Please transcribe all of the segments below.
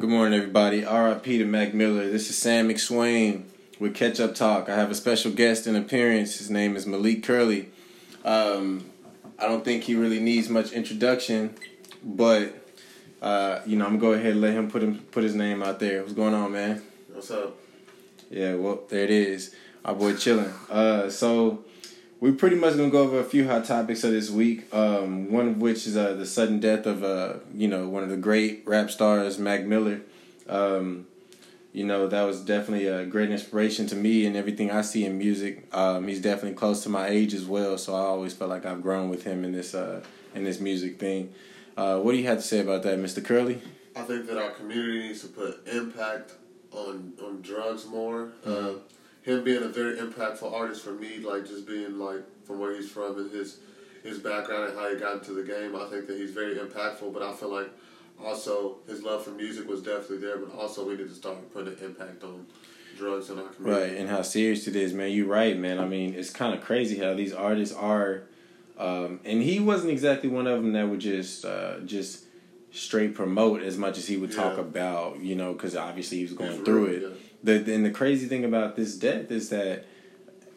Good morning, everybody. RIP to Mac Miller. This is Sam McSwain with Catch Up Talk. I have a special guest in appearance. His name is Malik Curley. Um, I don't think he really needs much introduction, but uh, you know, I'm gonna go ahead and let him put him put his name out there. What's going on, man? What's up? Yeah, well, there it is. Our boy chilling. Uh, so we're pretty much gonna go over a few hot topics of this week. Um, one of which is uh, the sudden death of uh, you know one of the great rap stars, Mac Miller. Um, you know that was definitely a great inspiration to me and everything I see in music. Um, he's definitely close to my age as well, so I always felt like I've grown with him in this uh, in this music thing. Uh, what do you have to say about that, Mr. Curley? I think that our community needs to put impact on on drugs more. Uh, him being a very impactful artist for me, like just being like from where he's from and his his background and how he got into the game, I think that he's very impactful. But I feel like also his love for music was definitely there. But also we need to start putting an impact on drugs in our community. Right, and how serious it is, man. You're right, man. I mean, it's kind of crazy how these artists are, um, and he wasn't exactly one of them that would just uh, just straight promote as much as he would talk Yeah. about, you know, because obviously he was going He's through real, it. yeah. The and the crazy thing about this death is that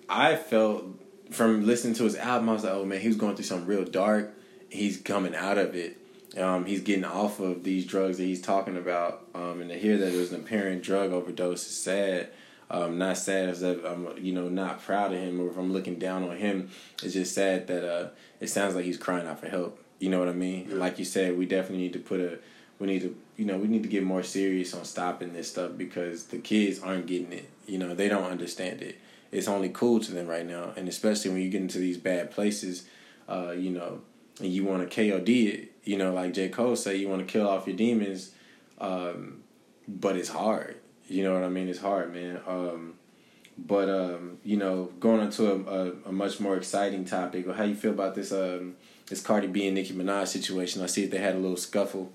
I felt from listening to his album, I was like, oh man, he was going through something real dark. He's coming out of it. Um, he's getting off of these drugs that he's talking about. Um, and to hear that it was an apparent drug overdose is sad. Um, not sad as that I'm, you know, not proud of him or if I'm looking down on him. It's just sad that uh, it sounds like he's crying out for help. You know what I mean? Yeah. Like you said, we definitely need to put a, we need to, you know, we need to get more serious on stopping this stuff because the kids aren't getting it. You know, they don't understand it. It's only cool to them right now, and especially when you get into these bad places, uh, you know, and you want to KOD it. You know, like J Cole say, you want to kill off your demons, um, but it's hard. You know what I mean? It's hard, man. Um, but um, you know, going into a, a, a much more exciting topic, how you feel about this um, this Cardi B and Nicki Minaj situation? I see that they had a little scuffle.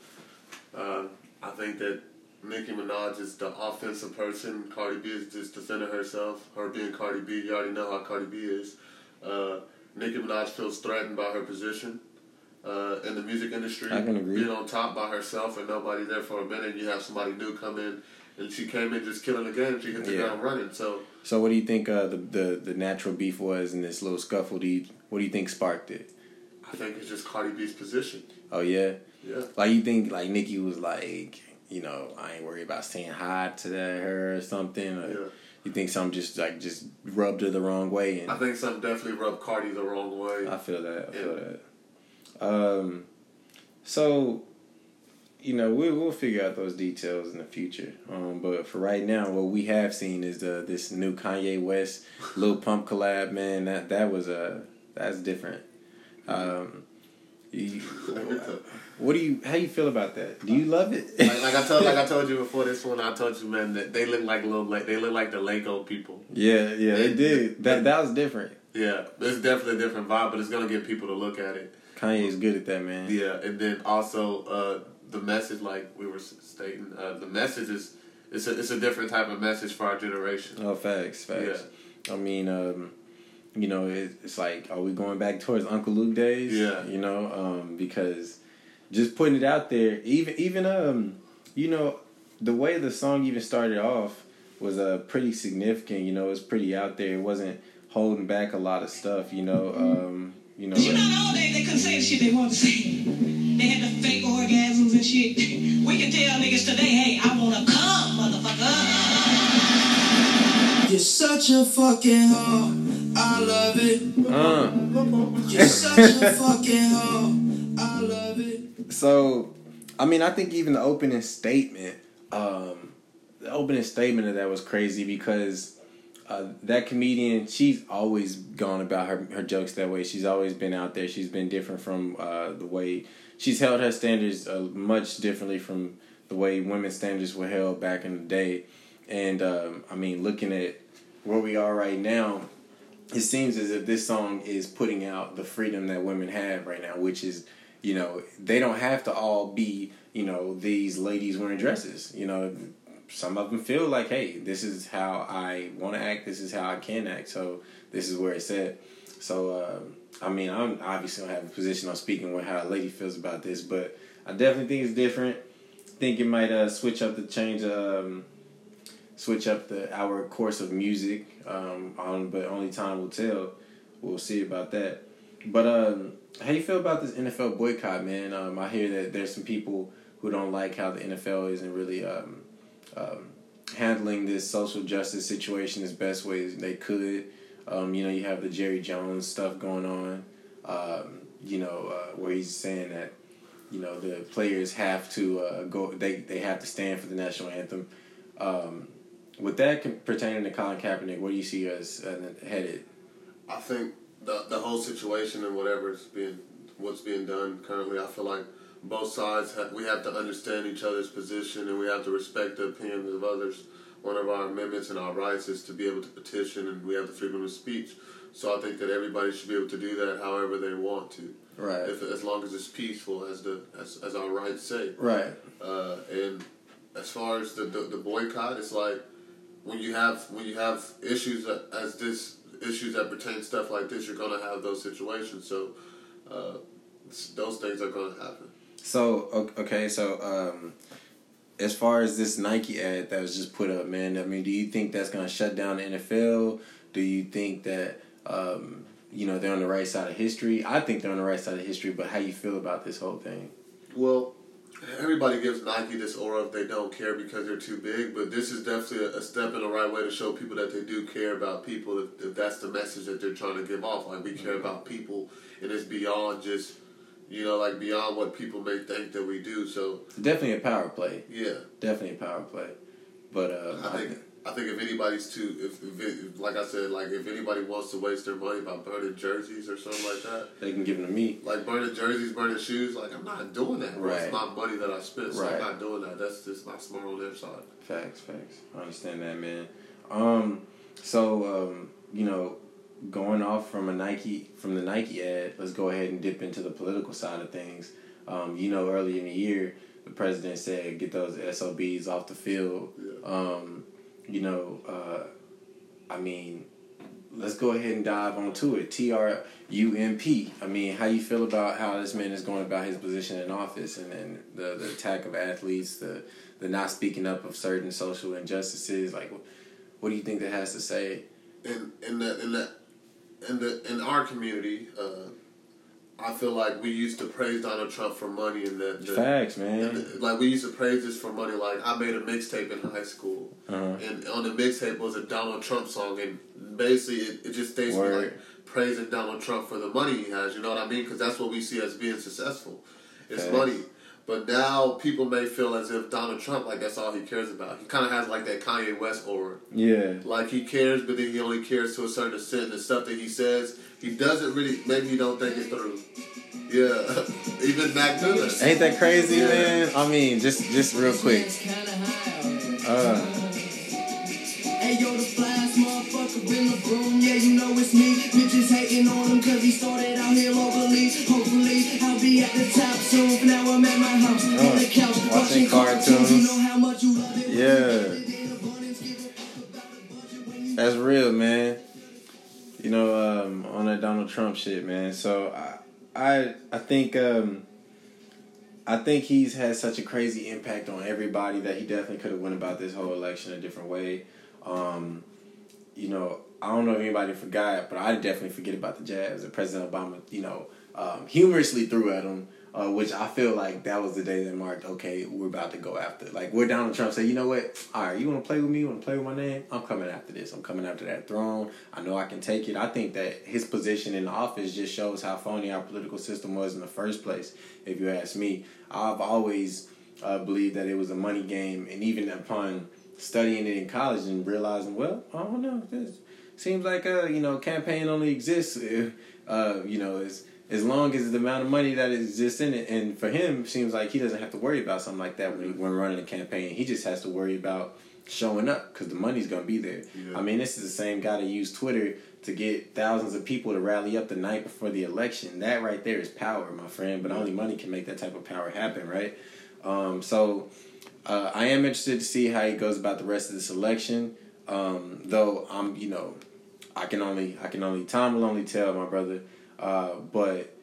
Uh, I think that Nicki Minaj is the offensive person. Cardi B is just defending herself. Her being Cardi B, you already know how Cardi B is. Uh, Nicki Minaj feels threatened by her position uh, in the music industry. I can agree. Being on top by herself and nobody there for a minute. And you have somebody new come in, and she came in just killing the game. She hit the Yeah. ground running. So So, what do you think uh, the, the the natural beef was in this little scuffle? Do you, what do you think sparked it? I think it's just Cardi B's position. Oh yeah, Yeah. like you think like Nicki was like, you know, I ain't worried about saying hi to that, her or something. Or Yeah. You think something just like just rubbed her the wrong way, and I think something definitely rubbed Cardi the wrong way. I feel that. I feel that. Um, so, you know, we we'll figure out those details in the future. Um, but for right now, what we have seen is the this new Kanye West Lil Pump collab. Man, that that was a that's different. Um, you, what do you? How you feel about that? Do you love it? like, like I told like I told you before this one, I told you man that they look like little they look like the Lego people. yeah, yeah, they did. That that was different. Yeah, it's definitely a different vibe, but it's gonna get people to look at it. Kanye's good at that, man. Yeah, and then also uh, the message, like we were stating, uh, the message is it's a it's a different type of message for our generation. Oh, facts, facts. I mean, um, you know, it, it's like, are we going back towards Uncle Luke days? Yeah. You know, um, because just putting it out there, even even um, you know, the way the song even started off was uh pretty significant. You know, it was pretty out there. It wasn't holding back a lot of stuff. You know, um, you know. You know, all day they couldn't say the shit they wanted to say. They had the fake orgasms and shit. We can tell niggas today, hey, I wanna come, motherfucker. You're such a fucking hoe. I love it. Uh, You're such a fucking hoe. I love it. so, I mean, I think even the opening statement, um, the opening statement of that was crazy because uh, that comedian, she's always gone about her, her jokes that way. She's always been out there. She's been different from uh, the way she's held her standards uh, much differently from the way women's standards were held back in the day. And um, I mean, looking at where we are right now, it seems as if this song is putting out the freedom that women have right now, which is you know, they don't have to all be, you know, these ladies wearing dresses. You know, some of them feel like, hey, this is how I want to act. This is how I can act. So this is where it's at. So uh, I mean, I'm obviously don't have a position on speaking with how a lady feels about this, but I definitely think it's different. Think it might uh, switch up the change, um, switch up the our course of music. Um, on, but only time will tell. We'll see about that. But um, how you feel about this NFL boycott, man? Um, I hear that there's some people who don't like how the NFL isn't really um, um, handling this social justice situation as best ways they could. Um, you know, you have the Jerry Jones stuff going on. Um, you know, uh, where he's saying that you know the players have to uh, go. They they have to stand for the national anthem. Um, with that pertaining to Colin Kaepernick, where do you see us uh, headed? I think the the whole situation and whatever's being what's being done currently, I feel like both sides have, we have to understand each other's position and we have to respect the opinions of others. One of our amendments and our rights is to be able to petition, and we have the freedom of speech. So I think that everybody should be able to do that however they want to. Right. If, as long as it's peaceful, as the as, as our rights say. Right. Uh, and as far as the, the, the boycott, it's like when you have when you have issues that, as this issues that pertain stuff like this, you're gonna have those situations. So uh, those things are gonna happen. So okay, so um, as far as this Nike ad that was just put up, man, I mean, do you think that's gonna shut down the NFL? Do you think that um, you know they're on the right side of history? I think they're on the right side of history, but how you feel about this whole thing? Well, everybody gives Nike this aura if they don't care because they're too big, but this is definitely a, a, step in the right way to show people that they do care about people if, if that's the message that they're trying to give off. Like, we care about people, and it's beyond just, you know, like beyond what people may think that we do. So, definitely a power play. Yeah. Definitely a power play. But, uh, I think. I, I think if anybody's too, if, if it, like I said, like if anybody wants to waste their money by burning jerseys or something like that, they can give them to me. Like burning jerseys, burning shoes. Like I'm not doing that. Right. It's not money that I spent. So right. I'm not doing that. That's just not smart on their side. Facts, facts. I understand that, man. Um, so um, you know, going off from a Nike from the Nike ad, let's go ahead and dip into the political side of things. Um, you know, early in the year, the president said, "Get those SOBs off the field." Yeah. Um, you know, uh, I mean, let's go ahead and dive onto it. T R U M P. I mean, how you feel about how this man is going about his position in office and then the, the attack of athletes, the the not speaking up of certain social injustices. Like, what do you think that has to say? In in the in the in the in our community, uh, I feel like we used to praise Donald Trump for money and the, the facts, man. The, like we used to praise this for money. Like I made a mixtape in high school, uh-huh. and on the mixtape was a Donald Trump song, and basically it, it just states me like praising Donald Trump for the money he has. You know what I mean? Because that's what we see as being successful. It's facts. money. But now people may feel as if Donald Trump, like that's all he cares about. He kind of has like that Kanye West aura. Yeah. Like he cares, but then he only cares to a certain extent. The stuff that he says, he doesn't really. Maybe he don't think it through. Yeah. Even Mac Miller. Ain't that crazy, yeah. man? I mean, just just real quick. Uh. Hey yo, the flyest motherfucker in the room, yeah, you know it's me. Bitches hating on him cause he started out here locally. Hopefully, I'll be at the top soon. Now I'm at my house, uh, on the couch, watching cartoons. You know how much you love it. Yeah. That's real, man. You know, um, on that Donald Trump shit, man. So I, I, I think, um, I think he's had such a crazy impact on everybody that he definitely could have went about this whole election a different way. Um, you know, I don't know if anybody forgot, but I definitely forget about the jabs that President Obama, you know, um, humorously threw at him, uh, which I feel like that was the day that marked, okay, we're about to go after. Like, where Donald Trump said, you know what? All right, you want to play with me? You want to play with my name? I'm coming after this. I'm coming after that throne. I know I can take it. I think that his position in office just shows how phony our political system was in the first place, if you ask me. I've always uh, believed that it was a money game, and even upon studying it in college and realizing, well, I don't know, this seems like a you know, campaign only exists, uh, you know, as as long as the amount of money that exists in it, and for him, seems like he doesn't have to worry about something like that when when running a campaign. He just has to worry about showing up because the money's gonna be there. Yeah. I mean, this is the same guy that used Twitter to get thousands of people to rally up the night before the election. That right there is power, my friend. But only money can make that type of power happen, right? Um, so uh, I am interested to see how he goes about the rest of this election. Um, though I'm, you know, I can only, I can only, time will only tell, my brother. Uh, but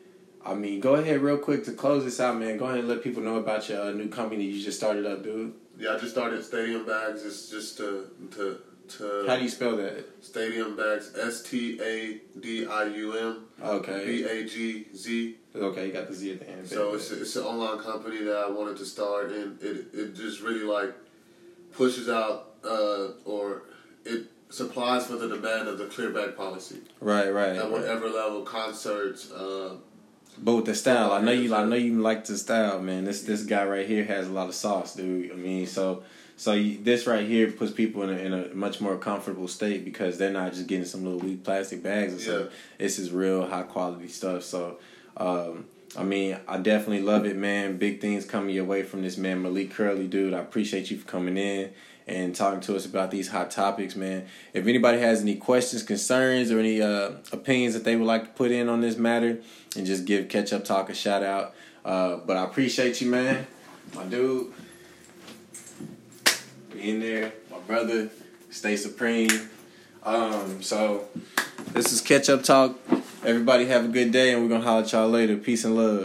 I mean, go ahead real quick to close this out, man. Go ahead and let people know about your uh, new company you just started up, dude. Yeah, I just started Stadium Bagz. It's just to to to How do you spell that? Stadium Bagz. S T A D I U M Okay. B A G Z. Okay, you got the Z at the end. So it's it's an online company that I wanted to start, and it it just really like pushes out uh, or it supplies for the demand of the clear bag policy right, right. at right. whatever level concerts. Uh, But with the style, I know you. I know you like the style, man. This this guy right here has a lot of sauce, dude. I mean, so so you, this right here puts people in a, in a much more comfortable state because they're not just getting some little weak plastic bags or something. Yeah. This is real high quality stuff. So, um, I mean, I definitely love it, man. Big things coming your way from this man, Malik Curley, dude. I appreciate you for coming in and talking to us about these hot topics, man. If anybody has any questions, concerns, or any uh, opinions that they would like to put in on this matter, and just give Catch Up Talk a shout out. Uh, but I appreciate you, man, my dude. in there, my brother, stay supreme. Um, so this is Catch Up Talk. Everybody have a good day, and we're gonna holler at y'all later. Peace and love.